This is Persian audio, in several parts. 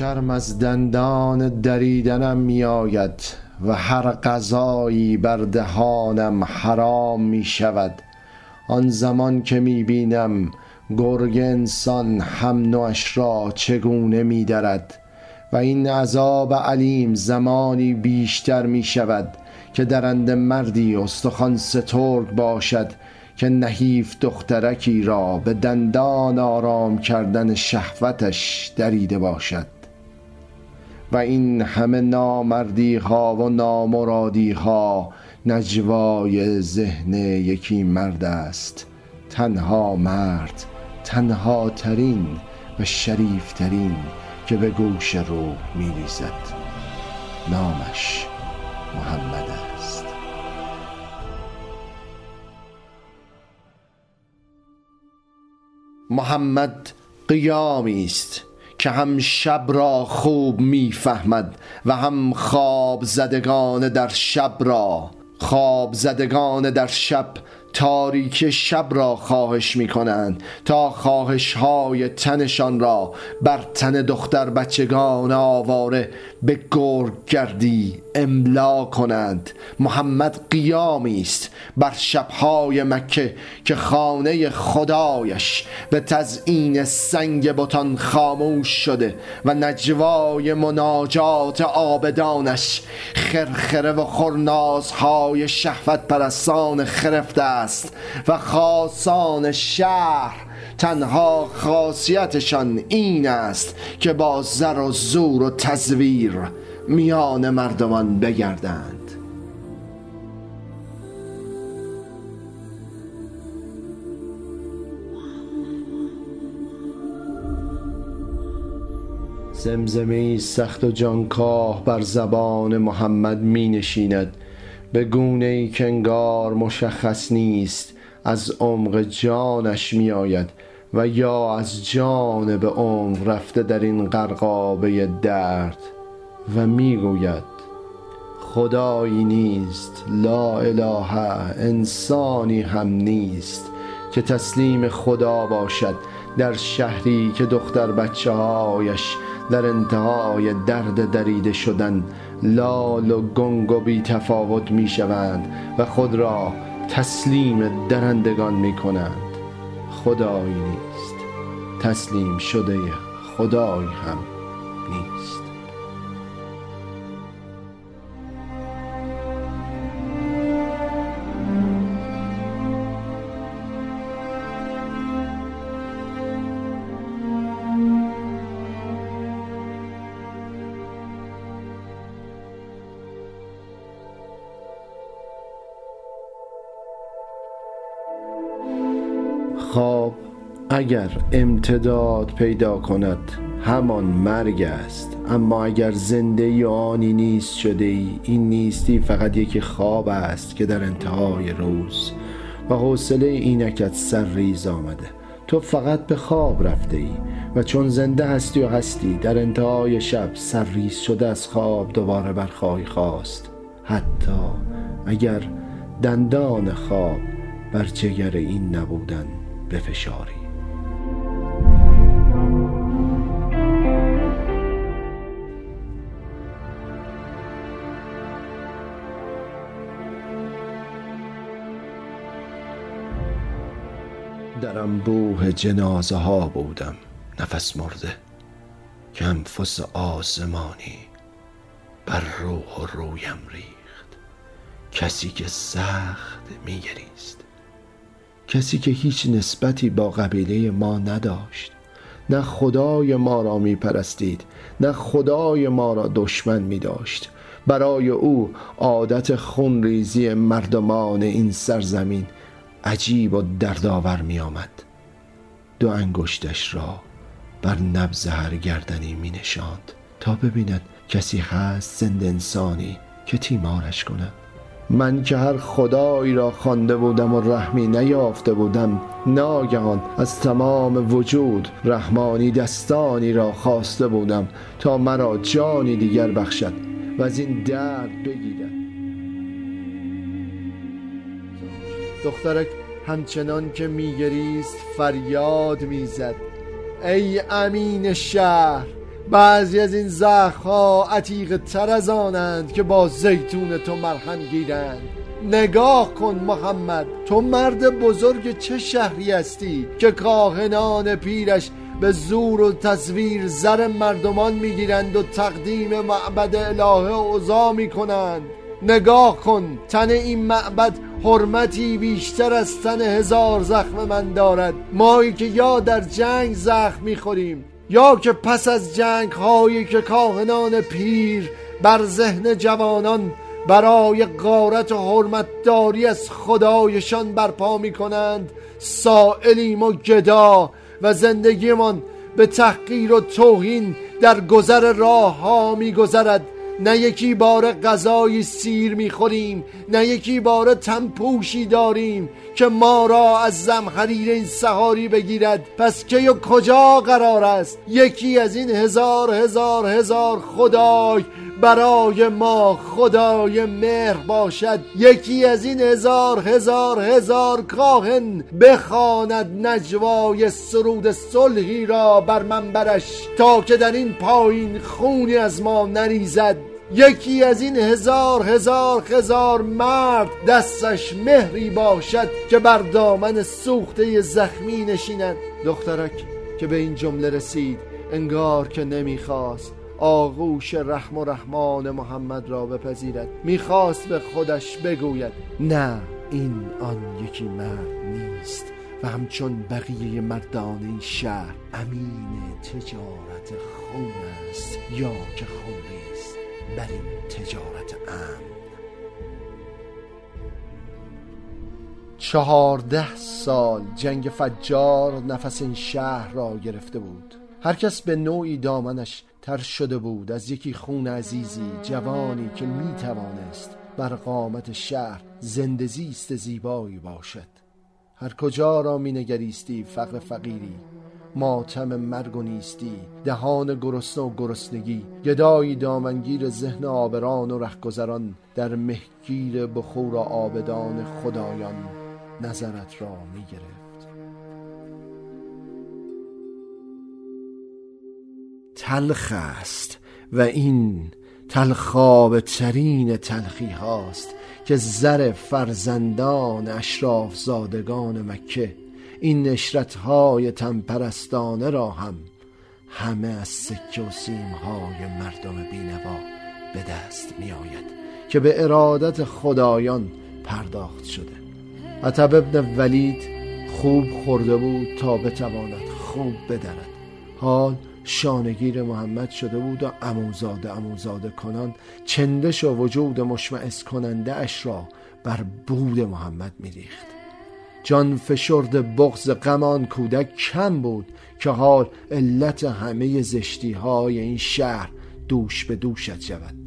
شرم از دندان دریدنم میآید و هر غذایی بر دهانم حرام می شود آن زمان که می بینم گرگ انسان هم نوش را چگونه می درد و این عذاب علیم زمانی بیشتر می شود که درنده مردی استخوان سترگ باشد که نحیف دخترکی را به دندان آرام کردن شهوتش دریده باشد. و این همه نامردی ها و نامرادی ها نجوای ذهن یکی مرد است. تنها مرد تنها ترین و شریف ترین که به گوش روح می ریزد نامش محمد است. محمد قیامی است. که هم شب را خوب می‌فهمد و هم خواب زدگان در شب را خواب زدگان در شب تاریک شب را خواهش می کنند تا خواهش های تنشان را بر تن دختر بچگان آواره به گرگ گردی املا کنند. محمد قیامی است بر شبهای مکه که خانه خدایش به تزئین سنگ بتان خاموش شده و نجوای مناجات آبدانش خرخره و خرنازهای شهوت پرستان خرفته است و خاصان شهر تنها خاصیتشان این است که با زر و زور و تزویر میان مردمان بگردند. زمزمه سخت و جانکاه بر زبان محمد می نشیند. به گونه ای که انگار مشخص نیست از عمق جانش می آید و یا از جان به عمق رفته در این غرقابه درد. و می گوید خدایی نیست لا اله انسانی هم نیست که تسلیم خدا باشد در شهری که دختر بچه هایش در انتهای درد دریده شدن لال و گنگ و بی تفاوت می شوند و خود را تسلیم درندگان می کنند. خدایی نیست. تسلیم شده خدایی هم. خواب اگر امتداد پیدا کند همان مرگ است. اما اگر زنده ای آنی نیست شده ای این نیستی فقط یکی خواب است که در انتهای روز. و حوصله اینکت سر ریز آمده. تو فقط به خواب رفته ای و چون زنده هستی و هستی در انتهای شب سرریز شده از خواب دوباره برخواهی خواست. حتی اگر دندان خواب بر جگر این نبودن. بفشاری. در انبوه جنازه ها بودم نفس مرده. که انفس آسمانی بر روح و رویم ریخت. کسی که سخت میگریست. کسی که هیچ نسبتی با قبیله ما نداشت. نه خدای ما را می پرستید نه خدای ما را دشمن می داشت برای او عادت خونریزی مردمان این سرزمین عجیب و دردآور می آمد دو انگشتش را بر نبز هر گردنی می نشاند تا ببیند کسی هست زند انسانی که تیمارش کند. من که هر خدایی را خوانده بودم و رحمی نیافته بودم ناگهان از تمام وجود رحمانی دستانی را خواسته بودم تا مرا جانی دیگر بخشد و از این درد بگیرد. دخترک همچنان که میگریست فریاد می‌زد. ای امین شهر بعضی از این زخها عتیق تر از آنند که با زیتون تو مرهم گیرند. نگاه کن محمد تو مرد بزرگ چه شهری هستی که کاهنان پیرش به زور و تصویر زر مردمان می‌گیرند و تقدیم معبد الهه اوضا می‌کنند. نگاه کن تن این معبد حرمتی بیشتر از تن هزار زخم من دارد. مایی که یا در جنگ زخم می‌خوریم یا که پس از جنگ هایی که کاهنان پیر بر ذهن جوانان برای غارت و حرمتداری از خدایشان برپا می کنند سائلیم و گدا و زندگیمان به تحقیر و توهین در گذر راه ها می گذرد نه یکی بار غذای سیر می‌خوریم نه یکی بار تنپوشی داریم که ما را از زمخریر این سهاری بگیرد. پس کی و کجا قرار است؟ یکی از این هزار هزار هزار خدای برای ما خدای مهر باشد. یکی از این هزار هزار هزار کاهن بخواند نجوای سرود صلحی را بر منبرش تا که در این پایین خونی از ما نریزد. یکی از این هزار هزار هزار مرد دستش مهری باشد که بر دامن سوخته زخمی نشیند دخترک که به این جمله رسید انگار که نمی‌خواست آغوش رحم و رحمان محمد را بپذیرد. می‌خواست به خودش بگوید نه این آن یکی مرد نیست و همچون بقیه مردان این شهر امین تجارت خون است. یا که خون بر این تجارت امن. چهارده سال جنگ فجار نفس این شهر را گرفته بود. هر کس به نوعی دامنش تر شده بود از یکی خون عزیزی جوانی که می توانست بر قامت شهر زندزیست زیبایی باشد. هر کجا را می نگریستی فقر فقیری ماتم مرگ و نیستی دهان گرسنه و گرسنگی گدایی دامنگیر ذهن آبران و رهگذران در مهگیر بخور آبدان خدایان نظرت را می گرفت. تلخ است و این تلخاب ترین تلخی هاست که زر فرزندان اشراف زادگان مکه این نشرت های تنپرستانه را هم همه از سکه و سیم های مردم بینوا به دست می آید که به ارادت خدایان پرداخت شده. عطب ابن ولید خوب خورده بود تا بتواند خوب بدرد. حال شانگیر محمد شده بود و اموزاده اموزاده کنان چندش و وجود مشمعز کننده اش را بر بود محمد میریخت. جان فشرد بغز غمان کودک کم بود که حال علت همه زشتی های این شهر دوش به دوشت شود.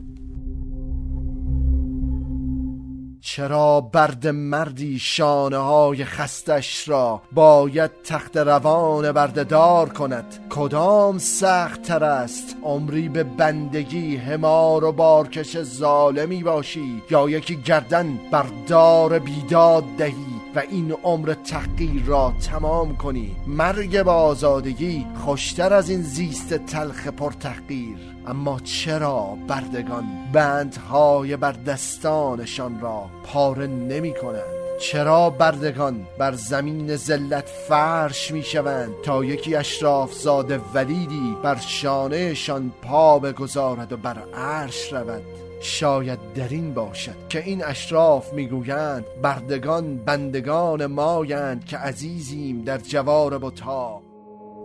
چرا برد مردی شانه های خستش را باید تخت روان بردهدار کند؟ کدام سخت تر است عمری به بندگی همار و بارکش ظالمی باشی یا یکی گردن بر دار بیداد دهی؟ و این عمر تحقیر را تمام کنی. مرگ با آزادگی خوشتر از این زیست تلخ پر تحقیر اما چرا بردگان بندهای بر دستانشان را پاره نمی کنند؟ چرا بردگان بر زمین زلت فرش می شوند تا یکی اشراف زاده ولیدی بر شانهشان پا بگذارد و بر عرش رود؟ شاید در این باشد که این اشراف می‌گویند بردگان بندگان مایند که عزیزیم در جوار بتا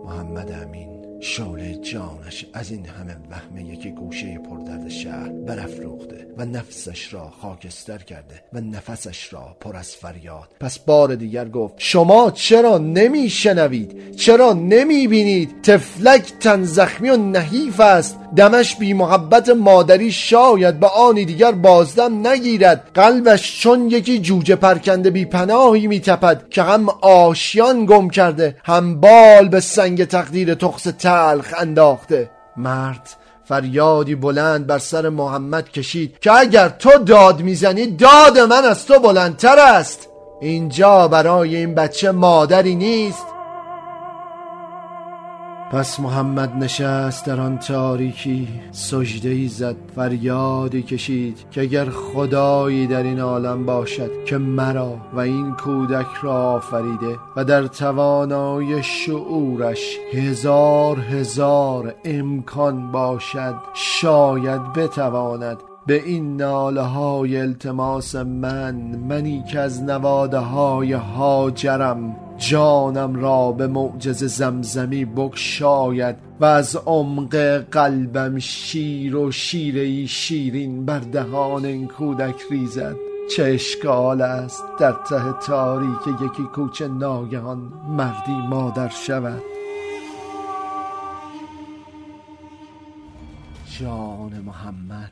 محمد امین. شعله جانش از این همه وهم یکی گوشه پردرد شهر برافروخته و نفسش را خاکستر کرده و نفسش را پر از فریاد. پس بار دیگر گفت شما چرا نمیشنوید؟ چرا نمی‌بینید؟ تفلک تن زخمی و نحیف است. دمش بی محبت مادری شاید به آنی دیگر بازدم نگیرد. قلبش چون یکی جوجه پرکنده بی پناهی میتپد که هم آشیان گم کرده هم بال به سنگ تقدیر تخص تلخ انداخته. مرد فریادی بلند بر سر محمد کشید که اگر تو داد می‌زنی داد من از تو بلندتر است. اینجا برای این بچه مادری نیست. پس محمد نشست در آن تاریکی سجده ای زد فریادی کشید که اگر خدایی در این عالم باشد که مرا و این کودک را آفریده و در توانای شعورش هزار هزار امکان باشد شاید بتواند به این ناله های التماس من منی که از نواده های هاجرم جانم را به معجز زمزمی بکشاید و از عمق قلبم شیر و شیره شیرین بر دهان این کودک ریزد. چه اشکال است در ته تاریک یکی کوچه ناگهان مردی مادر شود؟ جان محمد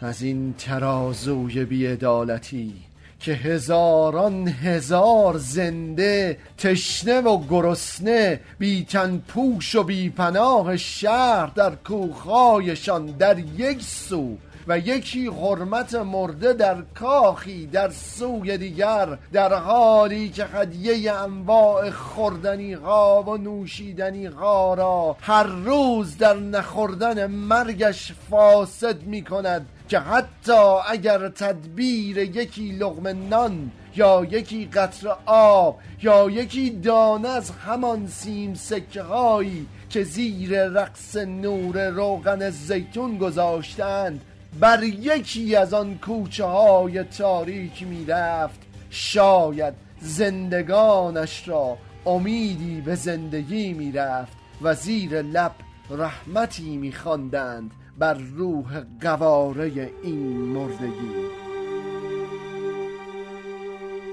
از این ترازوی بیعدالتی که هزاران هزار زنده تشنه و گرسنه بی تن پوش و بی پناه شهر در کوخایشان در یک سو و یکی حرمت مرده در کاخی در سوی دیگر در حالی که هدیه انواع خوردنی ها و نوشیدنی ها را هر روز در نخوردن مرگش فاسد می کند که حتی اگر تدبیر یکی لغم نان یا یکی قطر آب یا یکی دانه از همان سیم سکه هایی که زیر رقص نور روغن زیتون گذاشتند بر یکی از آن کوچه های تاریک می‌رفت. شاید زندگانش را امیدی به زندگی می‌رفت و زیر لب رحمتی میخواندند. بر روح قواره این مردگی.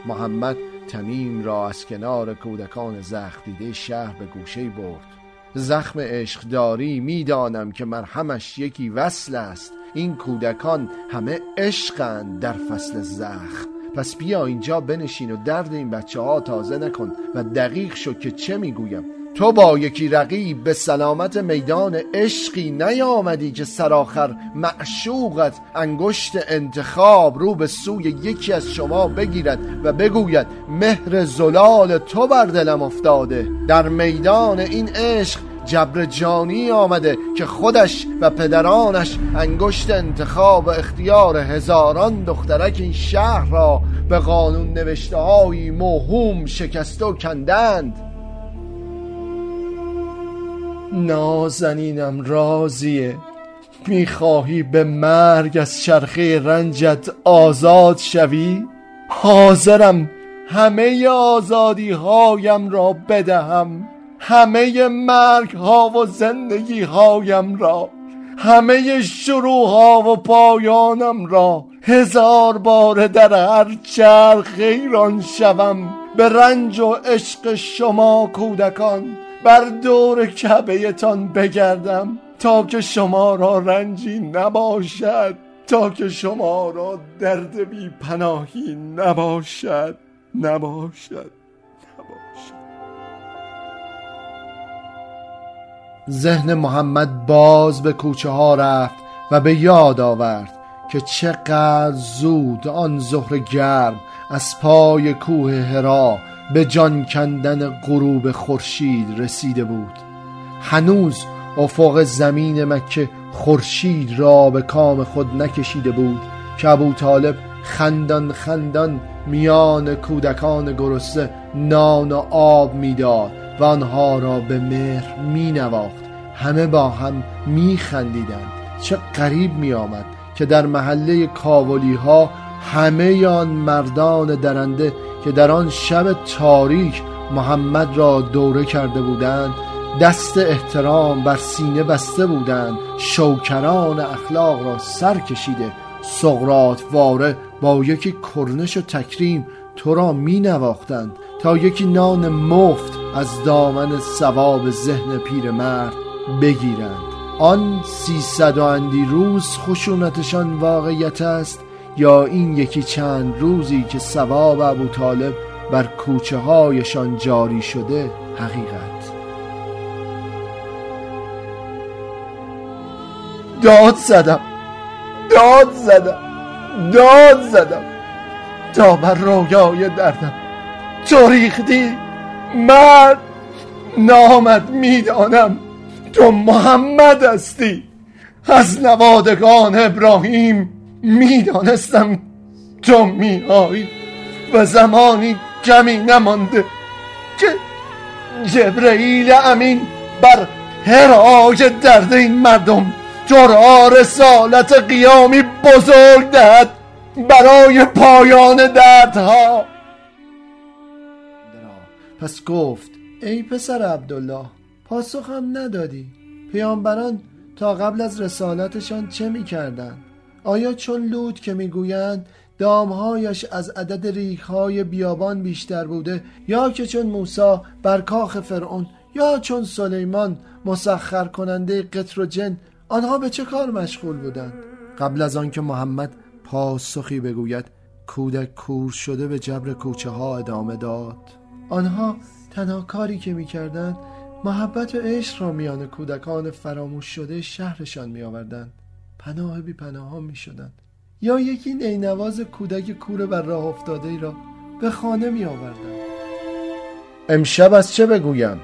محمد تمیم را از کنار کودکان زخم دیده شهر به گوشه برد. زخم عشقداری می‌دانم که مرهمش یکی وصل است. این کودکان همه عشقند در فصل زخم. پس بیا اینجا بنشین و درد این بچه ها تازه نکن و دقیق شو که چه می‌گویم. تو با یکی رقیب به سلامت میدان عشقی نیامدی که سراخر معشوقت انگشت انتخاب رو به سوی یکی از شما بگیرد و بگوید مهر زلال تو بر دلم افتاده. در میدان این عشق جبر جانی آمده که خودش و پدرانش انگشت انتخاب و اختیار هزاران دخترک این شهر را به قانون نوشته های موهوم شکسته و کندند. نازنینم رازیه می‌خواهی به مرگ از چرخه رنجت آزاد شوی؟ حاضرم همه آزادی هایم را بدهم. همه مرگ ها و زندگی هایم را. همه شروع ها و پایانم را. هزار بار در هر چرخ ایران شوم. به رنج و عشق شما کودکان. بر دور تان بگردم تا که شما را رنجی نباشد تا که شما را درد بی پناهی نباشد. نباشد. نباشد. ذهن محمد باز به کوچه ها رفت و به یاد آورد که چقدر زود آن ظهر گرم از پای کوه هرا به جان کندن غروب خورشید رسیده بود. هنوز افق زمین مکه خورشید را به کام خود نکشیده بود که ابو طالب خندان خندان میان کودکان گرسنه نان و آب می‌داد و آنها را به مهر می نواخت همه با هم می خندیدند چه قریب می آمد که در محله کاولی ها همه آن مردان درنده که در آن شب تاریک محمد را دوره کرده بودند دست احترام بر سینه بسته بودند شوکران اخلاق را سر کشیده سقرات واره با یکی کرنش و تکریم تو را می نواختند تا یکی نان مفت از دامن سواب ذهن پیرمرد بگیرند. آن سیصد و اندی روز خشونتشان واقعیت است یا این یکی چند روزی که سواب ابو طالب بر کوچه هایشان جاری شده حقیقت. داد زدم. داد زدم. داد زدم. تا بر رویای دردم تو ریختی مرد نامت می‌دانم تو محمد هستی. از نوادگان ابراهیم می‌دانستم تو میایی و زمانی کمی نمانده که جبرئیل امین بر هرای درد این مردم تو را رسالت قیامی بزرگ دهد برای پایان دردها. پس گفت ای پسر عبدالله پاسخم ندادی. پیامبران تا قبل از رسالتشان چه می‌کردند؟ آیا چون لود که می‌گویند دامهایش از عدد ریخهای بیابان بیشتر بوده یا که چون موسا بر کاخ فرعون یا چون سلیمان مسخر کننده قطر و جن آنها به چه کار مشغول بودند؟ قبل از آنکه محمد پاسخی بگوید کودک کور شده به جبر کوچه ها ادامه داد. آنها تنها کاری که می‌کردند محبت و عشق را میان کودکان فراموش شده شهرشان می آوردند پناه بی پناه ها می شدند. یا یکی نینواز کودک کور بر راه افتاده ای را به خانه می آوردند. امشب از چه بگویم؟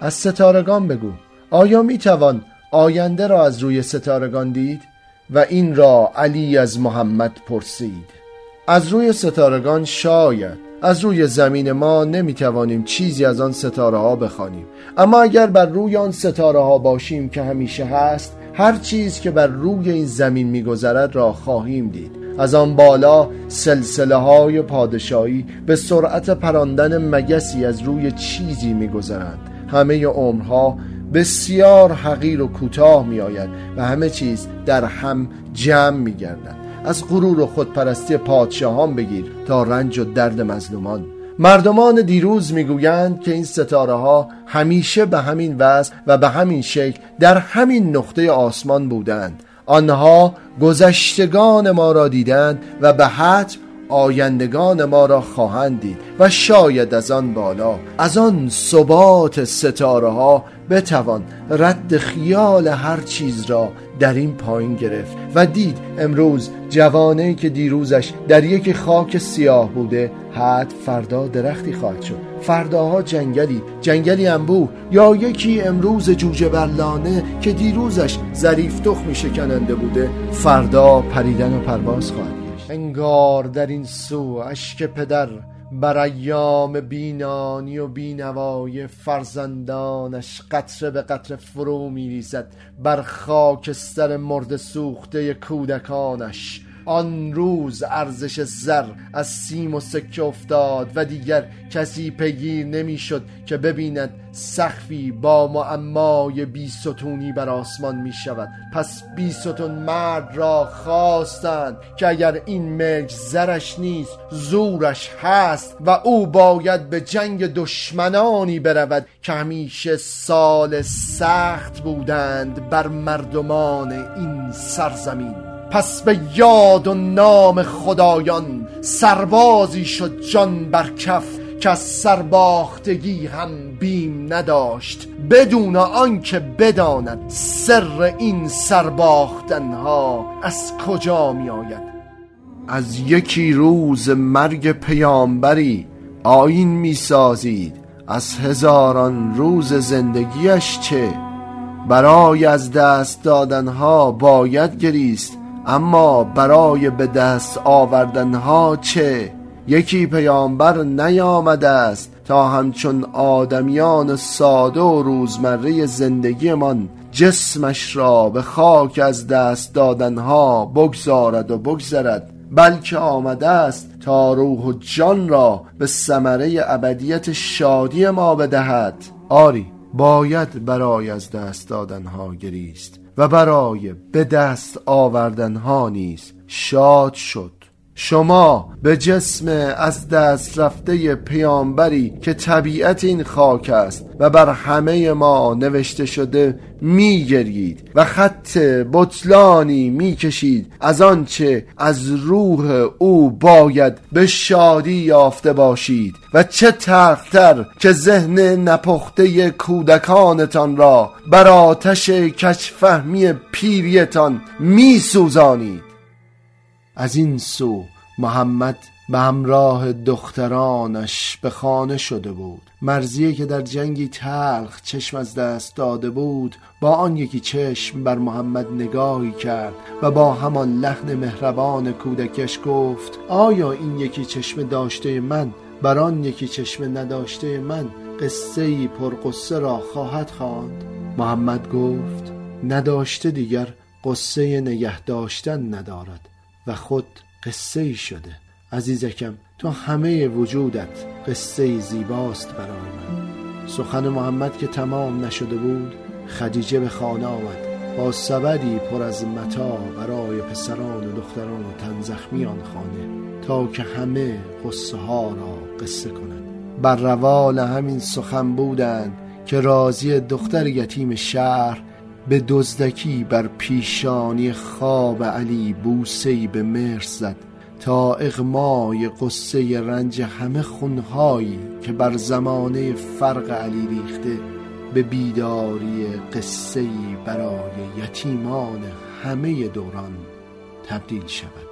از ستارگان بگو. آیا می توان آینده را از روی ستارگان دید؟ و این را علی از محمد پرسید. از روی ستارگان شاید از روی زمین ما نمی‌توانیم چیزی از آن ستاره ها بخوانیم. اما اگر بر روی آن ستاره ها باشیم که همیشه هست هر چیز که بر روی این زمین میگذرد را خواهیم دید. از آن بالا سلسله های پادشاهی به سرعت پراندن مگسی از روی چیزی میگذرند. همه عمرها بسیار حقیر و کوتاه می آید و همه چیز در هم جمع می گردند از غرور و خودپرستی پادشاهان بگیر تا رنج و درد مظلومان مردمان دیروز می‌گویند که این ستاره ها همیشه به همین وضع و به همین شکل در همین نقطه آسمان بودند. آنها گذشتگان ما را دیدند و به حتم آیندگان ما را خواهند دید و شاید از آن بالا از آن ثبات ستاره ها بتوان رد خیال هر چیز را در این پایین گرفت و دید امروز جوانه که دیروزش در یک خاک سیاه بوده حد فردا درختی خواهد شد. فرداها جنگلی جنگلی انبوه یا یکی امروز جوجه برلانه که دیروزش ظریف تخمی شکننده بوده فردا پریدن و پرواز خواهد انگار در این سو اشک پدر بر ایام بینانی و بینوای فرزندانش قطره به قطره فرو میریزد بر خاکستر مرد سوخته کودکانش. آن روز ارزش زر از سیم و سکه افتاد و دیگر کسی پگیر نمی‌شد که ببیند سخفی با معمای بی ستونی بر آسمان می شود پس بی ستون مرد را خواستند که اگر این ملک زرش نیست زورش هست و او باید به جنگ دشمنانی برود که همیشه سال سخت بودند بر مردمان این سرزمین. پس به یاد و نام خدایان سربازی شد جان بر کف که از سرباختگی هم بیم نداشت بدون آنکه بداند سر این سرباختنها از کجا می آید. از یکی روز مرگ پیامبری آین می سازید. از هزاران روز زندگیش چه؟ برای از دست دادنها باید گریست. اما برای به دست آوردنها چه؟ یکی پیامبر نیامده است تا همچون آدمیان ساده و روزمره زندگیمان جسمش را به خاک از دست دادنها بگذارد و بگذرد بلکه آمده است تا روح و جان را به ثمره ابدیت شادی ما بدهد. آری باید برای از دست دادنها گریست. و برای به دست آوردن ها نیز شاد شد. شما به جسم از دست رفته پیامبری که طبیعت این خاک است و بر همه ما نوشته شده میگرید و خط بطلانی می‌کشید از آنچه از روح او باید به شادی یافته باشید و چه تختر که ذهن نپخته کودکانتان را بر آتش کچفهمی پیریتان میسوزانید. از این سو محمد به همراه دخترانش به خانه شده بود. مرزیه که در جنگی تلخ چشم از دست داده بود با آن یکی چشم بر محمد نگاهی کرد و با همان لحن مهربان کودکش گفت آیا این یکی چشم داشته من بر آن یکی چشم نداشته من قصه ای پرقصه را خواهد خواند؟ محمد گفت نداشته دیگر قصه نگه داشتن ندارد. خود قصه ای شده. عزیزکم تو همه وجودت قصه زیباست برای من. سخن محمد که تمام نشده بود خدیجه به خانه آمد. با سبدی پر از متا برای پسران و دختران و تنزخمیان خانه تا که همه قصه ها را قصه کنند. بر روال همین سخن بودند که راضی دختر یتیم شهر به دزدکی بر پیشانی خواب علی بوسی به مرس زد. تا اغمای قصه رنج همه خونهایی که بر زمانه فرق علی ریخته به بیداری قصه برای یتیمان همه دوران تبدیل شود.